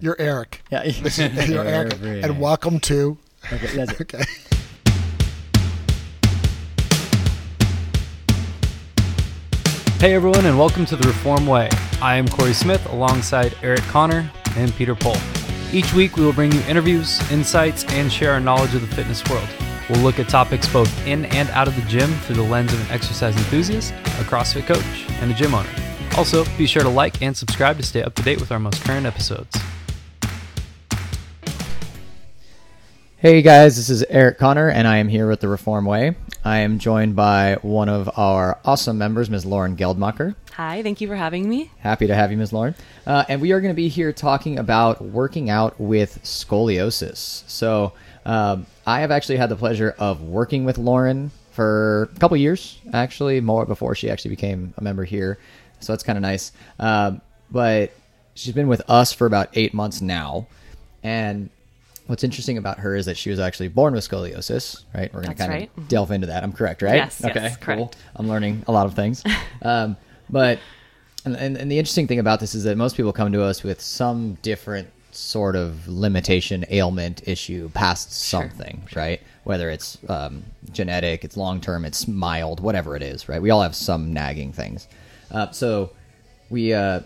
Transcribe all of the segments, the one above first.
You're Eric. Yeah, You're Eric. And welcome to. Okay, that's it. Okay. Hey everyone, and welcome to the Reform Way. I am Corey Smith alongside Eric Connor and Peter Pohl. Each week we will bring you interviews, insights, and share our knowledge of the fitness world. We'll look at topics both in and out of the gym through the lens of an exercise enthusiast, a CrossFit coach, and a gym owner. Also, be sure to like and subscribe to stay up to date with our most current episodes. Hey guys, this is Eric Connor, and I am here with the Reform Way. I am joined by one of our awesome members, Ms. Lauren Geldmacher. Hi, thank you for having me. Happy to have you, Ms. Lauren. Uh, and we are going to be here talking about working out with scoliosis. So, um, I have actually had the pleasure of working with Lauren for a couple years, actually, more before she actually became a member here. So, that's kind of nice. Um, but she's been with us for about eight months now. And what's interesting about her is that she was actually born with scoliosis, right? We're going to kind right. of delve into that. I'm correct, right? Yes, yes, correct. I'm learning a lot of things. um, but and, and, and the interesting thing about this is that most people come to us with some different sort of limitation, ailment, issue past something, right? Whether it's um, genetic, it's long term, it's mild, whatever it is, right? We all have some nagging things. Uh, so we uh,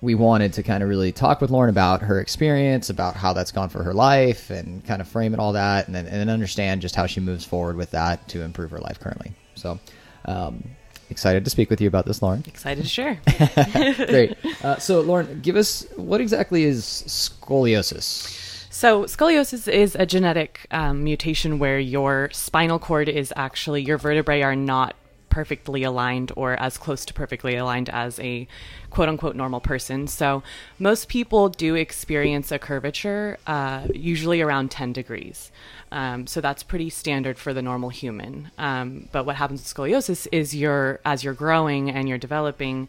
we wanted to kind of really talk with Lauren about her experience, about how that's gone for her life, and kind of frame it all that, and then, and then understand just how she moves forward with that to improve her life currently. So, um, excited to speak with you about this, Lauren. Excited to share. Great. Uh, so, Lauren, give us what exactly is scoliosis? so, scoliosis is a genetic um, mutation where your spinal cord is actually, your vertebrae are not perfectly aligned or as close to perfectly aligned as a quote unquote normal person. So, most people do experience a curvature, uh, usually around 10 degrees. Um, so that's pretty standard for the normal human. Um, but what happens with scoliosis is you're as you're growing and you're developing,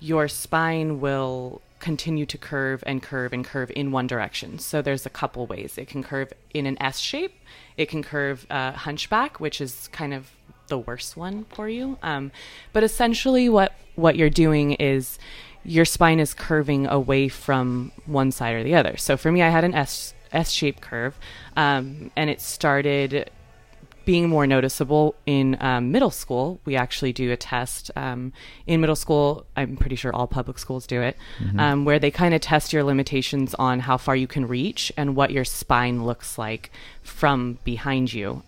your spine will continue to curve and curve and curve in one direction. So there's a couple ways. It can curve in an S shape. It can curve uh, hunchback, which is kind of the worst one for you. Um, but essentially, what what you're doing is your spine is curving away from one side or the other. So for me, I had an S S shaped curve, um, and it started being more noticeable in um, middle school. We actually do a test um, in middle school. I'm pretty sure all public schools do it, um, where they kind of test your limitations on how far you can reach and what your spine looks like from behind you.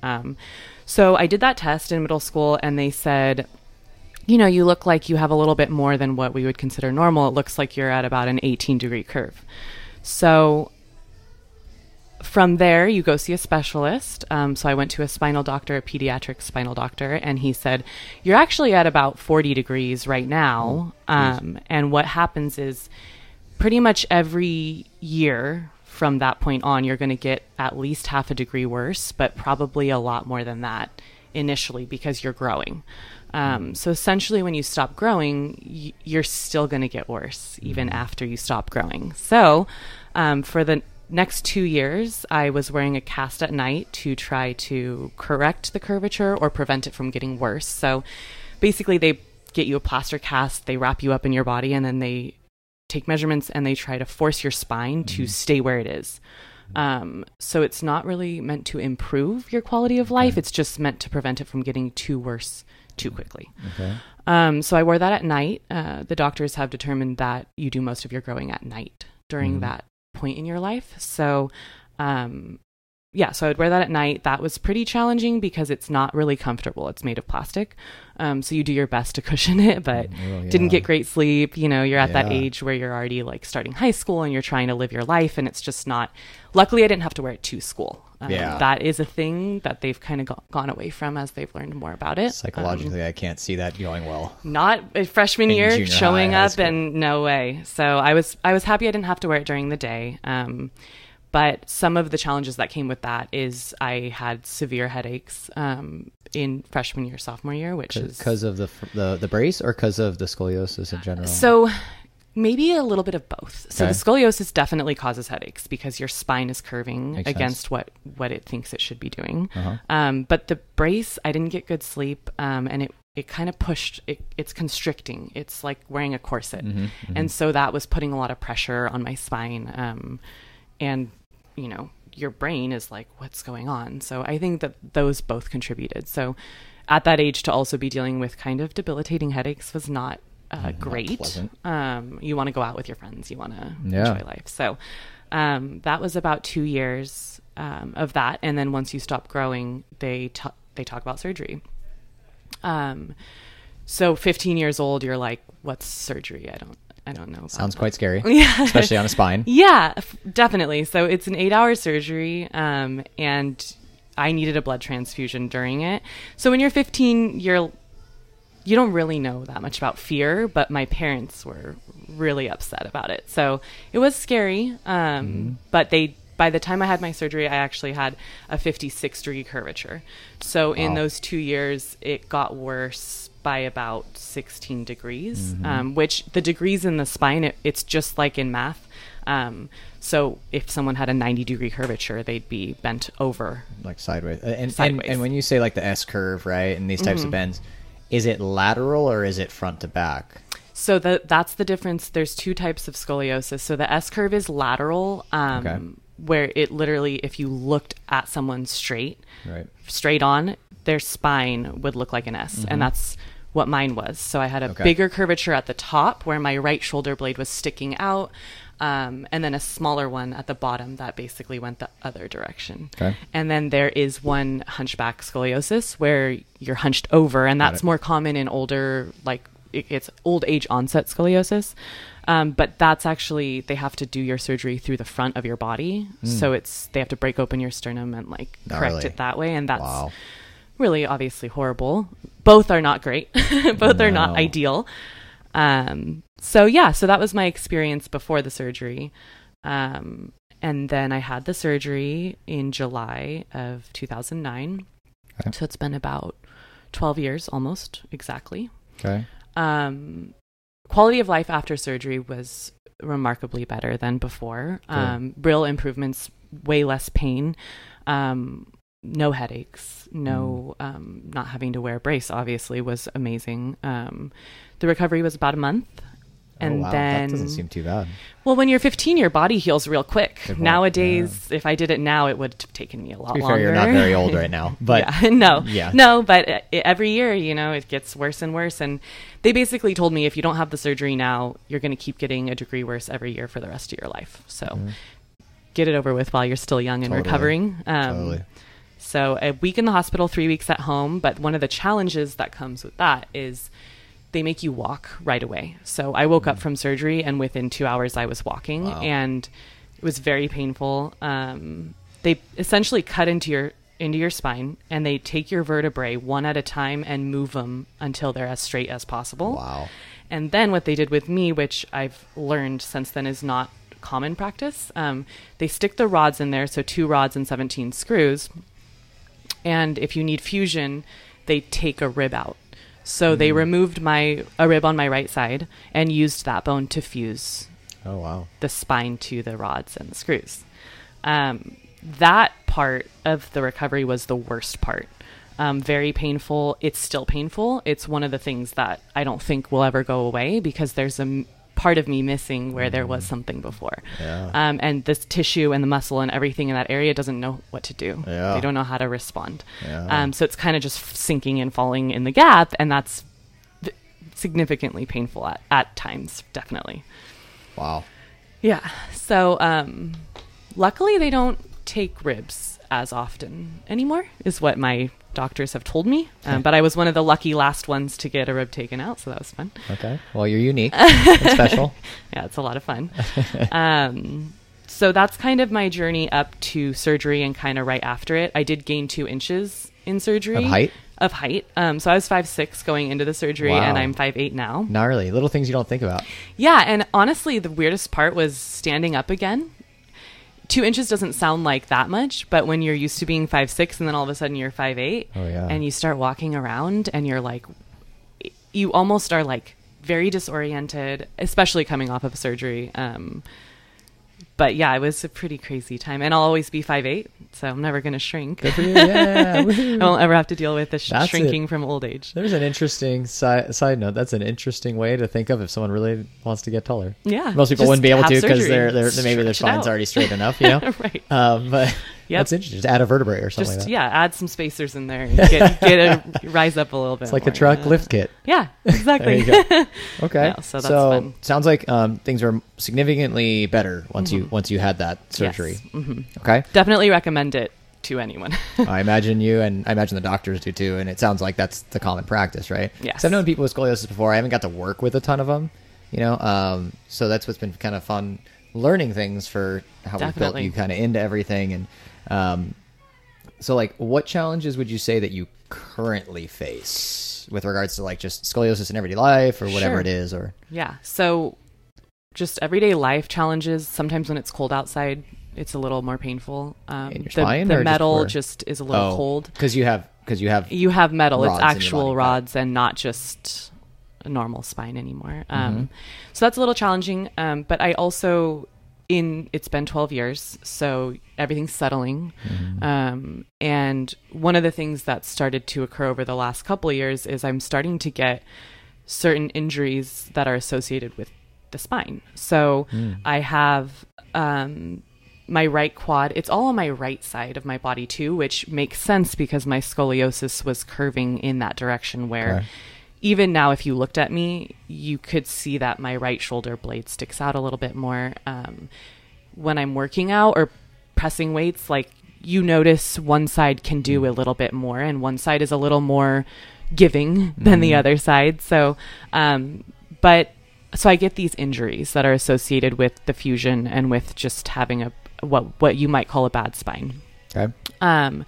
So I did that test in middle school, and they said, you know, you look like you have a little bit more than what we would consider normal. It looks like you're at about an 18 degree curve. So from there, you go see a specialist. Um, so I went to a spinal doctor, a pediatric spinal doctor, and he said, You're actually at about 40 degrees right now. Um, and what happens is pretty much every year from that point on, you're going to get at least half a degree worse, but probably a lot more than that initially because you're growing. Um, so essentially, when you stop growing, y- you're still going to get worse even after you stop growing. So um, for the next two years, I was wearing a cast at night to try to correct the curvature or prevent it from getting worse. So basically, they get you a plaster cast, they wrap you up in your body, and then they take measurements and they try to force your spine to stay where it is. Um, so it's not really meant to improve your quality of life. It's just meant to prevent it from getting too worse too quickly. Okay. Um, so I wore that at night. Uh, the doctors have determined that you do most of your growing at night during Mhm. that point in your life. So, um, yeah, so I would wear that at night. That was pretty challenging because it's not really comfortable. It's made of plastic. Um, so you do your best to cushion it, but Oh, didn't get great sleep. You know, you're at that age where you're already like starting high school and you're trying to live your life, and it's just not. Luckily, I didn't have to wear it to school. Um, Yeah. That is a thing that they've kind of go- gone away from as they've learned more about it. Um, Psychologically, I can't see that going well. not a freshman In year showing high, up and no way so i was i was happy i didn't have to wear it during the day um, but some of the challenges that came with that is i had severe headaches um, in freshman year sophomore year which is Because of the, the the brace or because of the scoliosis in general? so maybe a little bit of both so Okay. the scoliosis definitely causes headaches because your spine is curving Makes sense. against what what it thinks it should be doing Uh-huh. um, but the brace i didn't get good sleep um, and it it kind of pushed it, it's constricting it's like wearing a corset Mm-hmm, and so that was putting a lot of pressure on my spine um, and you know your brain is like what's going on? So i think that those both contributed. So at that age to also be dealing with kind of debilitating headaches was not uh, great. pleasant. um, you want to go out with your friends. You want to Yeah. enjoy life. So um, that was about two years um, of that. And then once you stop growing they ta- they talk about surgery. Um, so 15 years old you're like what's surgery? I don't i don't know Sounds that. quite scary, Yeah. especially on a spine. Yeah, f- definitely. So it's an eight hour surgery, um, and I needed a blood transfusion during it. So when you're 15, you're you don't really know that much about fear, but my parents were really upset about it. So it was scary. Um, But they by the time I had my surgery, I actually had a 56 degree curvature. So in those two years, it got worse by about 16 degrees, um, which the degrees in the spine, it, it's just like in math. Um, so if someone had a 90 degree curvature, they'd be bent over. like sideways. And, and Sideways. Mm-hmm. and when you say like the S curve, right, and these types of bends, is it lateral or is it front to back? So the, that's the difference. There's two types of scoliosis. So the S curve is lateral, um, Okay. Where it literally, if you looked at someone straight, Right. straight on, their spine would look like an S, and that's what mine was. So I had a Mm-hmm. Okay. bigger curvature at the top, where my right shoulder blade was sticking out, um, and then a smaller one at the bottom that basically went the other direction. Okay. And then there is one hunchback scoliosis where you're hunched over, and that's it. more common in older, like it's old age onset scoliosis. Um, but that's actually they have to do your surgery through the front of your body, so it's they have to break open your sternum and like correct it that way, and that's Wow. really obviously horrible. Both are not great. Both are not ideal. Um, so yeah, so that was my experience before the surgery. Um, and then I had the surgery in July of 2009. Okay. So it's been about 12 years almost exactly. Okay. Um, quality of life after surgery was remarkably better than before. Good. Um, real improvements, way less pain, um, no headaches, no Mm. um, not having to wear a brace. Obviously, was amazing. Um, the recovery was about a month, and oh, wow. then that doesn't seem too bad. well, when you're 15, your body heals real quick. Good. Nowadays, if I did it now, it would have taken me a lot To be longer. fair, you're not very old right now, but yeah, no, Yeah. no, but every year, you know, it gets worse and worse. And they basically told me if you don't have the surgery now, you're going to keep getting a degree worse every year for the rest of your life. So get it over with while you're still young and Totally. recovering. Um, totally. So a week in the hospital, three weeks at home. But one of the challenges that comes with that is they make you walk right away. So I woke up from surgery, and within two hours, I was walking, Wow. and it was very painful. Um, they essentially cut into your into your spine, and they take your vertebrae one at a time and move them until they're as straight as possible. Wow. And then what they did with me, which I've learned since then is not common practice, um, they stick the rods in there, so two rods and 17 screws. And if you need fusion, they take a rib out. So they removed my a rib on my right side and used that bone to fuse Oh wow. the spine to the rods and the screws. Um, that part of the recovery was the worst part. Um, very painful. It's still painful. It's one of the things that I don't think will ever go away because there's a m- part of me missing where there was something before. Yeah. Um, and this tissue and the muscle and everything in that area doesn't know what to do. Yeah. They don't know how to respond. Yeah. Um, so it's kind of just sinking and falling in the gap, and that's significantly painful at, at times, definitely. Wow. Yeah. So, um, luckily, they don't take ribs as often anymore, is what my doctors have told me. Um, but I was one of the lucky last ones to get a rib taken out, so that was fun. Okay. Well, you're unique. and special. Yeah, it's a lot of fun. um, so that's kind of my journey up to surgery and kind of right after it. I did gain two inches in surgery Of height? Of height. Um, so I was five six going into the surgery, and I'm five eight now. Gnarly. Little things you don't think about. Yeah, and honestly, the weirdest part was standing up again. Two inches doesn't sound like that much, but when you're used to being five six, and then all of a sudden you're five eight, Oh, yeah. and you start walking around, and you're like, you almost are like very disoriented, especially coming off of surgery. Um, but yeah, it was a pretty crazy time, and I'll always be five eight, so I'm never going to shrink. Good for you. Yeah. I won't ever have to deal with the sh- shrinking from old age. There's an interesting side, side note. That's an interesting way to think of if someone really wants to get taller. Yeah, Most people wouldn't be able to because they're, they're maybe their spine's out. already straight enough, you know. right. Um, but Yep. that's interesting. Just add a vertebrae or something Just like that. yeah, add some spacers in there. And get get a rise up a little bit. It's like a truck Uh, lift kit. Yeah, exactly. There you Okay. Yeah, so that's fun. sounds like um, things are significantly better once you once you had that surgery. hmm Okay. Definitely recommend it to anyone. I imagine you and I imagine the doctors do too, and it sounds like that's the common practice, right? Yes. I've known people with scoliosis before. I haven't got to work with a ton of them, you know. Um, so that's what's been kind of fun learning things for how we built you kind of into everything. And um, so, like, what challenges would you say that you currently face with regards to like just scoliosis in everyday life or whatever Sure. it is? Or yeah. So just everyday life challenges. Sometimes when it's cold outside, it's a little more painful. Um, the the or just metal just is a little cold. because you have because you have You have metal. It's actual body, got it. rods and not just a normal spine anymore. Mm-hmm. Um, so that's a little challenging. Um, but I also in it's been 12 years, so everything's settling. Mm-hmm. Um, and one of the things that started to occur over the last couple of years is I'm starting to get certain injuries that are associated with the spine. So Hmm. I have um, my right quad. It's all on my right side of my body too, which makes sense because my scoliosis was curving in that direction. Where Okay. Even now, if you looked at me, you could see that my right shoulder blade sticks out a little bit more. Um, when I'm working out or pressing weights, like you notice one side can do a little bit more, and one side is a little more giving than the other side. So, um, but so I get these injuries that are associated with the fusion and with just having a what what you might call a bad spine. okay. Um,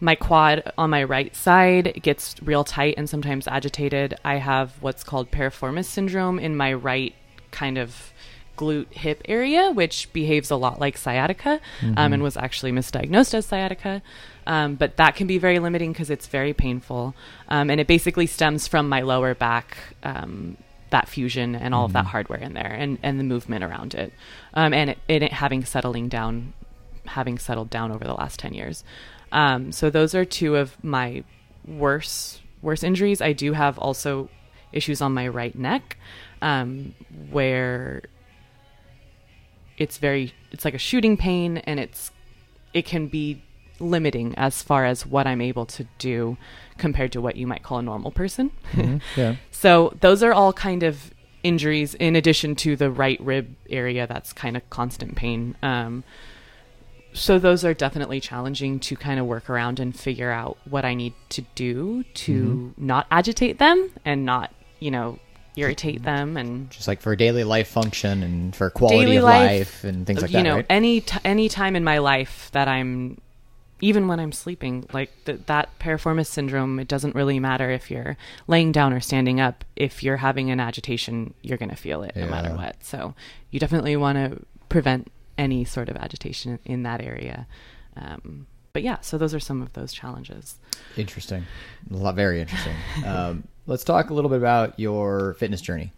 my quad on my right side gets real tight and sometimes agitated. I have what's called piriformis syndrome in my right kind of glute hip area, which behaves a lot like sciatica um, and was actually misdiagnosed as sciatica. Um, but that can be very limiting because it's very painful. Um, and it basically stems from my lower back. Um, that fusion and all of that hardware in there and, and the movement around it um, and it, it having settling down having settled down over the last 10 years. Um, so those are two of my worst worst injuries. I do have also issues on my right neck um, where it's very it's like a shooting pain and it's it can be limiting as far as what I'm able to do compared to what you might call a normal person. Mhm. Yeah. So those are all kind of injuries in addition to the right rib area that's kind of constant pain. Um, so those are definitely challenging to kind of work around and figure out what I need to do to mm-hmm. not agitate them and not, you know, irritate mm-hmm. them and Just like for daily life function and for quality of life, life, and things like you that, You know right? any t- any time in my life that I'm even when I'm sleeping like th- that piriformis syndrome it doesn't really matter if you're laying down or standing up. If you're having an agitation you're going to feel it no matter what. So you definitely want to prevent any sort of agitation in that area um, but yeah so those are some of those challenges Interesting. A lot, very interesting. um, let's talk a little bit about your fitness journey.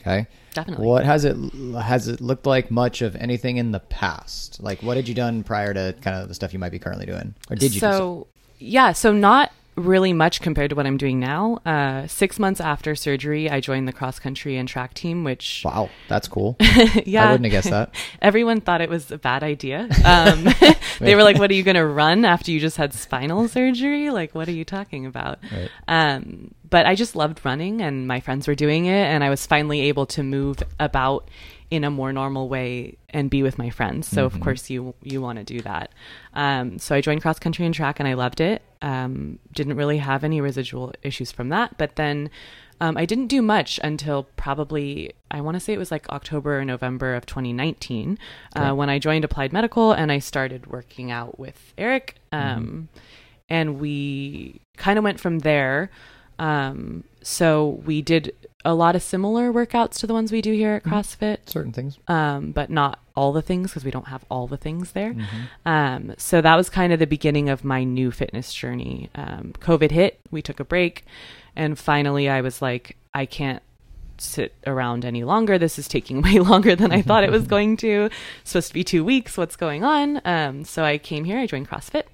Okay. Definitely. What has it has it looked like much of anything in the past? Like what had you done prior to kind of the stuff you might be currently doing, or did you? do so yeah so not really much compared to what i'm doing now uh, six months after surgery i joined the cross country and track team which Wow, that's cool. yeah I wouldn't have guessed that. everyone thought it was a bad idea um, they were like what are you going to run after you just had spinal surgery like what are you talking about Right. um, but I just loved running, and my friends were doing it, and I was finally able to move about in a more normal way and be with my friends. So Mm-hmm. of course you you want to do that. Um, so I joined cross country and track, and I loved it. Um, didn't really have any residual issues from that, but then. Um, I didn't do much until probably I want to say it was like October or November of 2019 Okay. uh, when I joined Applied Medical and I started working out with Eric. Um, and we kind of went from there. Um, so we did a lot of similar workouts to the ones we do here at CrossFit, Certain things. um, but not all the things because we don't have all the things there. Um, so that was kind of the beginning of my new fitness journey. Um, COVID hit, we took a break, and finally I was like, I can't sit around any longer. This is taking way longer than I thought it was going to. It's supposed to be two weeks. What's going on? Um, so I came here. I joined CrossFit,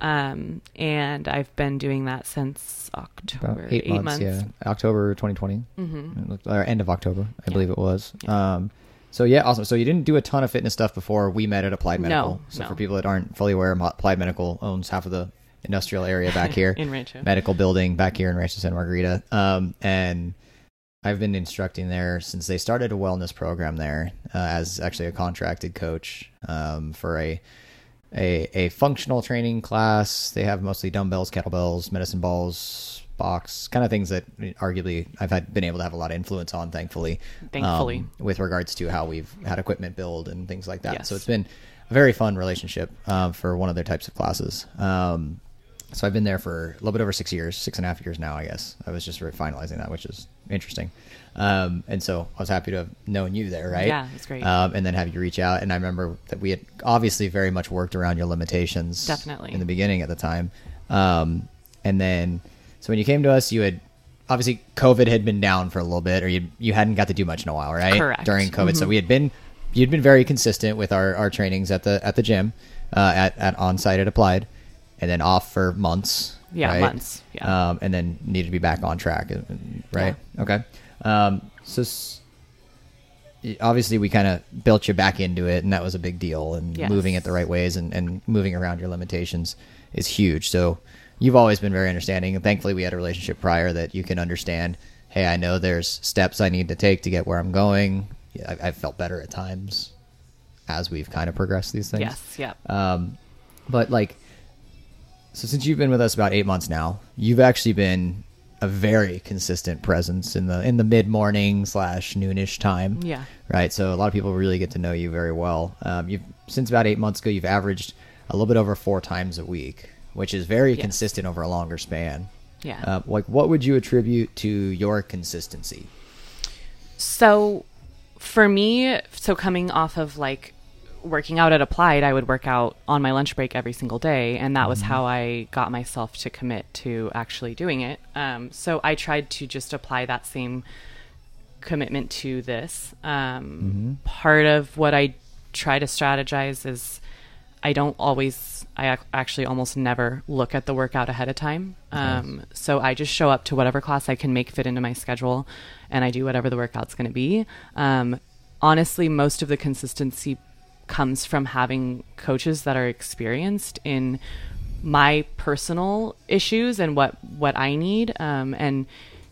um, and I've been doing that since October. About eight, months, yeah. October 2020, Mm-hmm. or end of October, I Yeah. believe it was. Um, so yeah, awesome. So you didn't do a ton of fitness stuff before we met at Applied Medical. No, so no. for people that aren't fully aware, Applied Medical owns half of the industrial area back here, In Rancho. medical building back here in Rancho Santa Margarita. Um, and I've been instructing there since they started a wellness program there uh, as actually a contracted coach um, for a, a a functional training class. They have mostly dumbbells, kettlebells, medicine balls, box, kind of things that arguably I've had been able to have a lot of influence on, thankfully. Thankfully. um, with regards to how we've had equipment build and things like that. Yes. So it's been a very fun relationship um, for one of their types of classes. Um, so I've been there for a little bit over six years, six and a half years now, I guess. I was just finalizing that, which is interesting. Um, and so I was happy to have known you there, right? Yeah, it's great. Um, and then have you reach out. And I remember that we had obviously very much worked around your limitations. Definitely. In the beginning at the time. Um, and then, so when you came to us, you had obviously COVID had been down for a little bit, or you you hadn't got to do much in a while, right? Correct. During COVID, so Mhm. we had been you'd been very consistent with our, our trainings at the at the gym, uh, at at on site at Applied, and then off for months. Yeah, right? months, yeah. Um, and then needed to be back on track, right? Okay. Um, so. S- obviously we kind of built you back into it and that was a big deal and Yes. moving it the right ways and, and moving around your limitations is huge so you've always been very understanding and thankfully we had a relationship prior that you can understand hey i know there's steps i need to take to get where i'm going I, i've felt better at times as we've kind of progressed these things Yes. Yeah. um, but like, so since you've been with us about eight months now, you've actually been a very consistent presence in the in the mid morning slash noonish time. Yeah. Right. So a lot of people really get to know you very well. Um, you've since about eight months ago, you've averaged a little bit over four times a week, which is very Yes. consistent over a longer span. Yeah. Uh, like, what would you attribute to your consistency? So for me, so coming off of like working out at Applied, I would work out on my lunch break every single day, and that was how I got myself to commit to actually doing it. Um, so I tried to just apply that same commitment to this. Um, Part of what I try to strategize is I don't always, I actually almost never look at the workout ahead of time. Um, so I just show up to whatever class I can make fit into my schedule and I do whatever the workout's going to be. Um, honestly, most of the consistency comes from having coaches that are experienced in my personal issues and what what I need. Um, and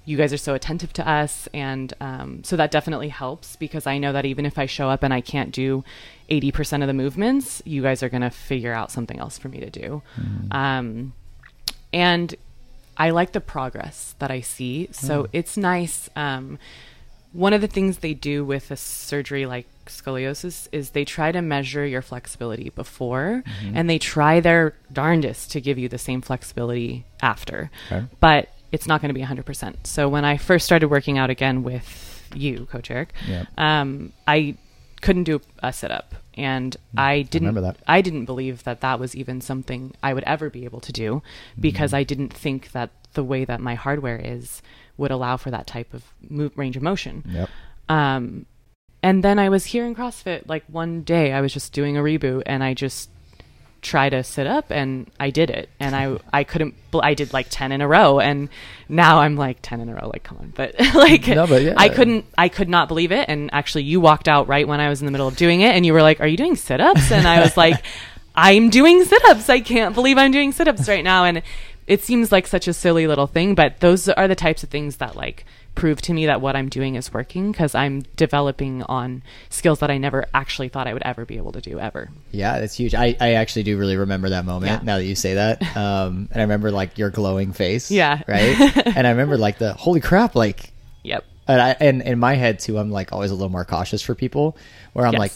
you guys are so attentive to us, and um, so that definitely helps because I know that even if I show up and I can't do eighty percent of the movements, you guys are going to figure out something else for me to do. Um, and I like the progress that I see. So it's nice. Um, one of the things they do with a surgery like scoliosis is they try to measure your flexibility before and they try their darndest to give you the same flexibility after. Okay. But it's not going to be 100%. So when I first started working out again with you, Coach Eric, Yeah. um, I couldn't do a sit up. And I didn't remember that. I didn't believe that that was even something I would ever be able to do because Mm-hmm. I didn't think that the way that my hardware is would allow for that type of move, range of motion. Yep. Um, and then I was here in CrossFit like one day I was just doing a reboot and I just tried to sit up and I did it. And I I couldn't I did like 10 in a row and now I'm like 10 in a row. Like come on. But like No, but yeah. I couldn't I could not believe it. And actually you walked out right when I was in the middle of doing it and you were like are you doing sit-ups? And I was like I'm doing sit-ups. I can't believe I'm doing sit-ups right now. And it seems like such a silly little thing but those are the types of things that like prove to me that what I'm doing is working because I'm developing on skills that I never actually thought I would ever be able to do ever. Yeah, that's huge. I, I actually do really remember that moment Yeah. now that you say that. Um, and I remember like your glowing face. Yeah. Right. and I remember like the holy crap, like, Yep. and I, and in my head too, I'm like always a little more cautious for people where I'm Yes. like,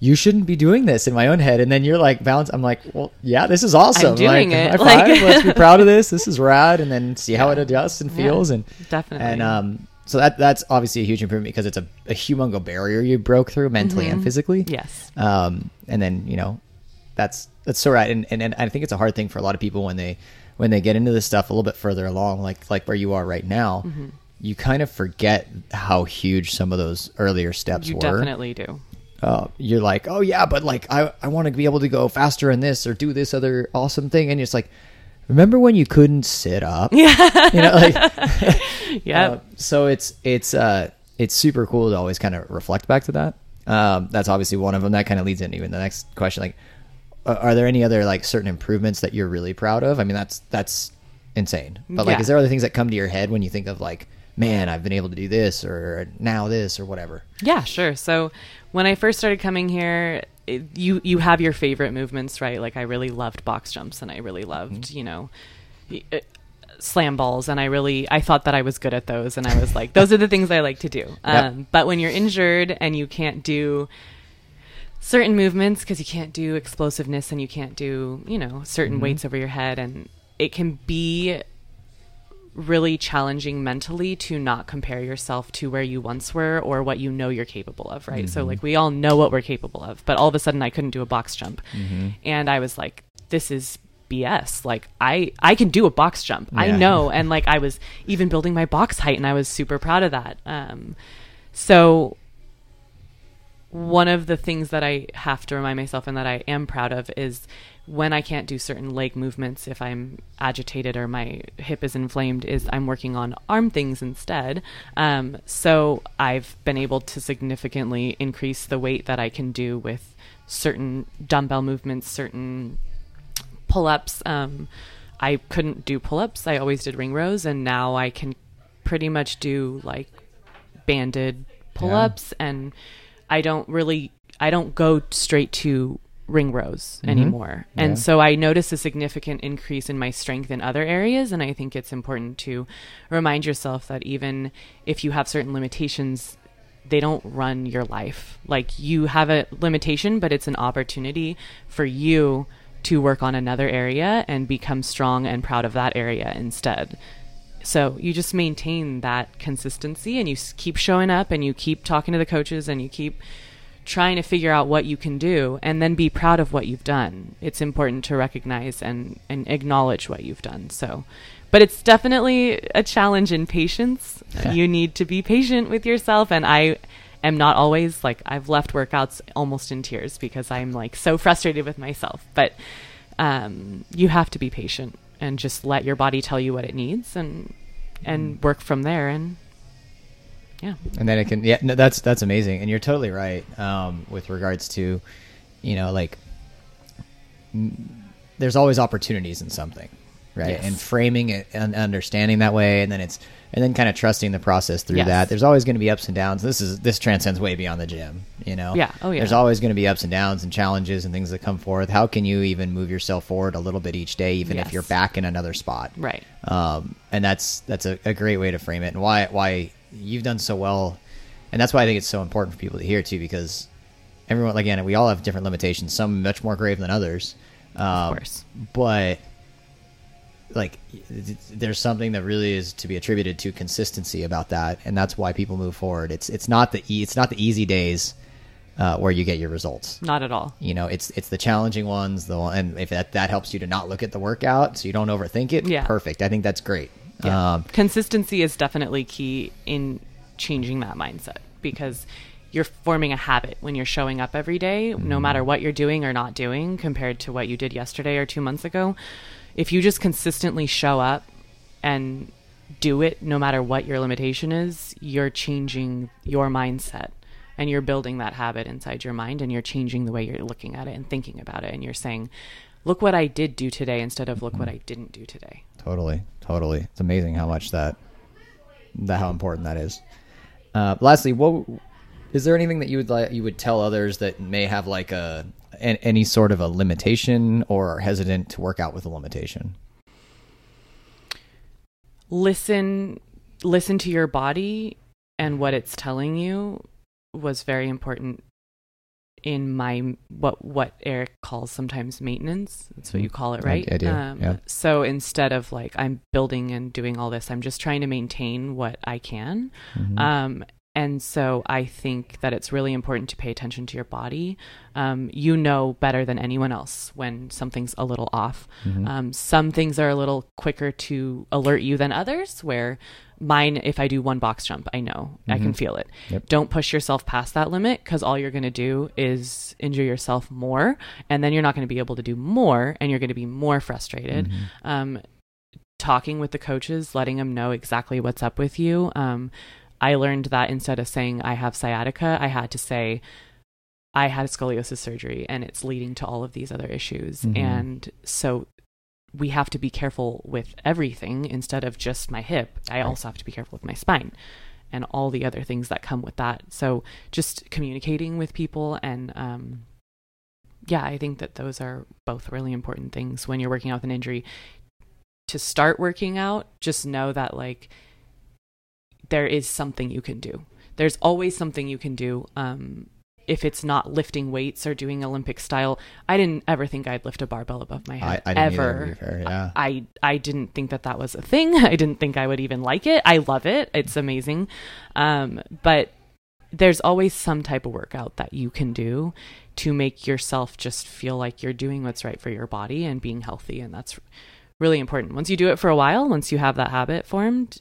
you shouldn't be doing this in my own head. And then you're like, balance. I'm like, well, yeah, this is awesome. I'm doing like, it. Like- five. Let's be proud of this. This is rad. And then see how it adjusts and Yeah, feels. and definitely. And, um, so that, that's obviously a huge improvement because it's a, a humongo barrier you broke through mentally and physically. Mm-hmm. Yes. Um, and then you know, that's that's so right. And, and and I think it's a hard thing for a lot of people when they when they get into this stuff a little bit further along, like like where you are right now. you kind of forget how huge some of those earlier steps You were. definitely do. Uh, you're like, oh yeah, but like I, I want to be able to go faster in this or do this other awesome thing, and it's like, remember when you couldn't sit up? Yeah, you know, like, Yeah. uh, so it's it's uh it's super cool to always kind of reflect back to that. Um, that's obviously one of them. That kind of leads into even the next question. Like, are there any other like certain improvements that you're really proud of? I mean, that's that's insane. But like, Yeah. is there other things that come to your head when you think of like, man, I've been able to do this or now this or whatever? Yeah, sure. So when I first started coming here, it, you you have your favorite movements, right? Like I really loved box jumps, and I really loved, you know, y- uh, slam balls, and I really I thought that I was good at those, and I was like, those are the things I like to do. Yep. Um, but when you're injured and you can't do certain movements because you can't do explosiveness and you can't do you know certain weights over your head and it can be really challenging mentally to not compare yourself to where you once were or what you know you're capable of right? So like we all know what we're capable of but all of a sudden i couldn't do a box jump. And i was like this is bs like i i can do a box jump. I know. And like i was even building my box height and i was super proud of that. Um so one of the things that I have to remind myself and that I am proud of is when I can't do certain leg movements, if I'm agitated or my hip is inflamed, is I'm working on arm things instead. Um, so I've been able to significantly increase the weight that I can do with certain dumbbell movements, certain pull ups. Um, I couldn't do pull ups. I always did ring rows, and now I can pretty much do like banded pull ups. And I don't really, I don't go straight to ring rows mm-hmm. anymore. And so I notice a significant increase in my strength in other areas. And I think it's important to remind yourself that even if you have certain limitations, they don't run your life. Like you have a limitation, but it's an opportunity for you to work on another area and become strong and proud of that area instead. So you just maintain that consistency and you keep showing up and you keep talking to the coaches and you keep trying to figure out what you can do and then be proud of what you've done. It's important to recognize and, and acknowledge what you've done. So, but it's definitely a challenge in patience. you need to be patient with yourself. And I am not always like, I've left workouts almost in tears because I'm like so frustrated with myself. But um, you have to be patient and just let your body tell you what it needs and and work from there and yeah. And then it can yeah no, that's that's amazing. And you're totally right um, with regards to you know like m- there's always opportunities in something right Yes. and framing it and understanding that way and then it's and then kind of trusting the process through Yes. that there's always going to be ups and downs this is this transcends way beyond the gym you know Yeah. Oh, yeah. there's always going to be ups and downs and challenges and things that come forth how can you even move yourself forward a little bit each day even if you're back in another spot right um, and that's that's a, a great way to frame it and why why you've done so well and that's why I think it's so important for people to hear too because everyone again we all have different limitations some much more grave than others um, course. but like there's something that really is to be attributed to consistency about that and that's why people move forward it's it's not the e- it's not the easy days uh, where you get your results not at all you know it's it's the challenging ones the one and if that that helps you to not look at the workout so you don't overthink it Yeah. perfect i think that's great Yeah. um, consistency is definitely key in changing that mindset because you're forming a habit when you're showing up every day, no matter what you're doing or not doing compared to what you did yesterday or two months ago. If you just consistently show up and do it no matter what your limitation is, you're changing your mindset and you're building that habit inside your mind and you're changing the way you're looking at it and thinking about it. And you're saying, look what I did do today instead of look what I didn't do today. Totally, totally. It's amazing how much that that how important that is. Uh, lastly, what is there anything that you would like you would tell others that may have like a an, any sort of a limitation or are hesitant to work out with a limitation? listen listen to your body and what it's telling you was very important in my what what Eric calls sometimes maintenance. That's what you call it, I- right? I do, Um, yeah. So instead of like I'm building and doing all this, I'm just trying to maintain what I can. Mm-hmm. Um, and so I think that it's really important to pay attention to your body. Um, you know better than anyone else when something's a little off. Mm-hmm. Um, some things are a little quicker to alert you than others, where mine, if I do one box jump, I know I can feel it. Mm-hmm. Yep. Don't push yourself past that limit because all you're going to do is injure yourself more. And then you're not going to be able to do more and you're going to be more frustrated. Mm-hmm. Um, talking with the coaches, letting them know exactly what's up with you. Um, I learned that instead of saying I have sciatica, I had to say I had scoliosis surgery and it's leading to all of these other issues. Mhm. And so we have to be careful with everything instead of just my hip. I also have to be careful with my spine and all the other things that come with that. So just communicating with people and um yeah, I think that those are both really important things when you're working out with an injury. To start working out, just know that like there is something you can do. There's always something you can do. Um, if it's not lifting weights or doing Olympic style, I didn't ever think I'd lift a barbell above my head I didn't ever. either, to be fair, yeah. I I didn't think that that was a thing. I didn't think I would even like it. I love it. It's amazing. Um, but there's always some type of workout that you can do to make yourself just feel like you're doing what's right for your body and being healthy and that's really important. Once you do it for a while, once you have that habit formed,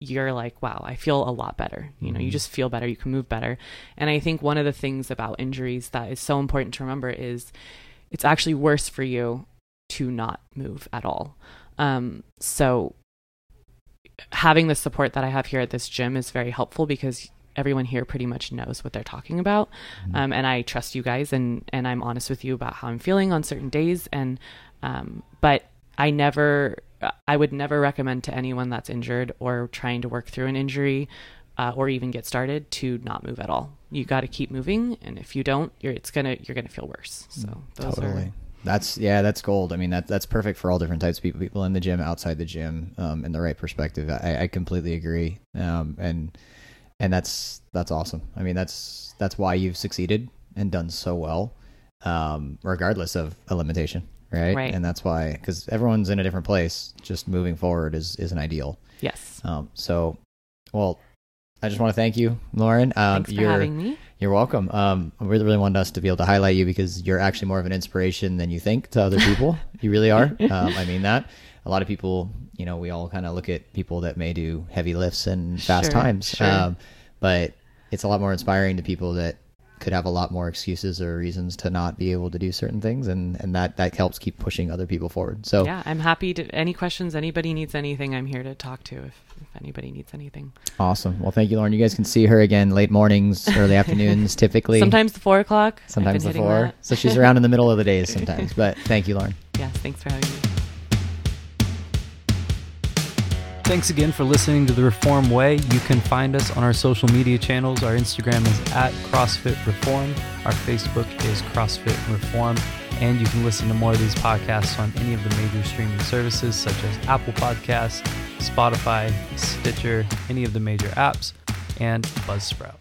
you're like, wow, I feel a lot better. You know, you Mhm. just feel better, you can move better. And I think one of the things about injuries that is so important to remember is it's actually worse for you to not move at all. Um, so having the support that I have here at this gym is very helpful because everyone here pretty much knows what they're talking about. Mhm. Um, and I trust you guys and, and I'm honest with you about how I'm feeling on certain days. And, um, but I never, I would never recommend to anyone that's injured or trying to work through an injury, uh, or even get started to not move at all. You got to keep moving. And if you don't, you're, it's gonna, you're gonna feel worse. So those totally. are, That's yeah, that's gold. I mean, that that's perfect for all different types of people. People in the gym, outside the gym, um, in the right perspective. I, I completely agree. Um, and and that's that's awesome. I mean, that's that's why you've succeeded and done so well, um, regardless of a limitation, right? Right. And that's why because everyone's in a different place. Just moving forward is is an ideal. yes. Um, so, well, I just want to thank you, Lauren. Um, Thanks for you're, having me. you're welcome. Um, I really, really wanted us to be able to highlight you because you're actually more of an inspiration than you think to other people. you really are. Um, I mean that. A lot of people, you know, we all kind of look at people that may do heavy lifts and fast Sure, times. sure. Um, but it's a lot more inspiring to people that could have a lot more excuses or reasons to not be able to do certain things, and and that that helps keep pushing other people forward. So Yeah, I'm happy to. Any questions? Anybody needs anything? I'm here to talk to. If, if anybody needs anything. awesome. Well, thank you, Lauren. You guys can see her again late mornings, early afternoons, typically. Sometimes the four o'clock. Sometimes hitting before. So she's around in the middle of the days sometimes. But thank you, Lauren. Yes, thanks for having me. Thanks again for listening to The Reform Way. You can find us on our social media channels. Our Instagram is at CrossFit Reform. Our Facebook is CrossFit Reform. And you can listen to more of these podcasts on any of the major streaming services such as Apple Podcasts, Spotify, Stitcher, any of the major apps, and Buzzsprout.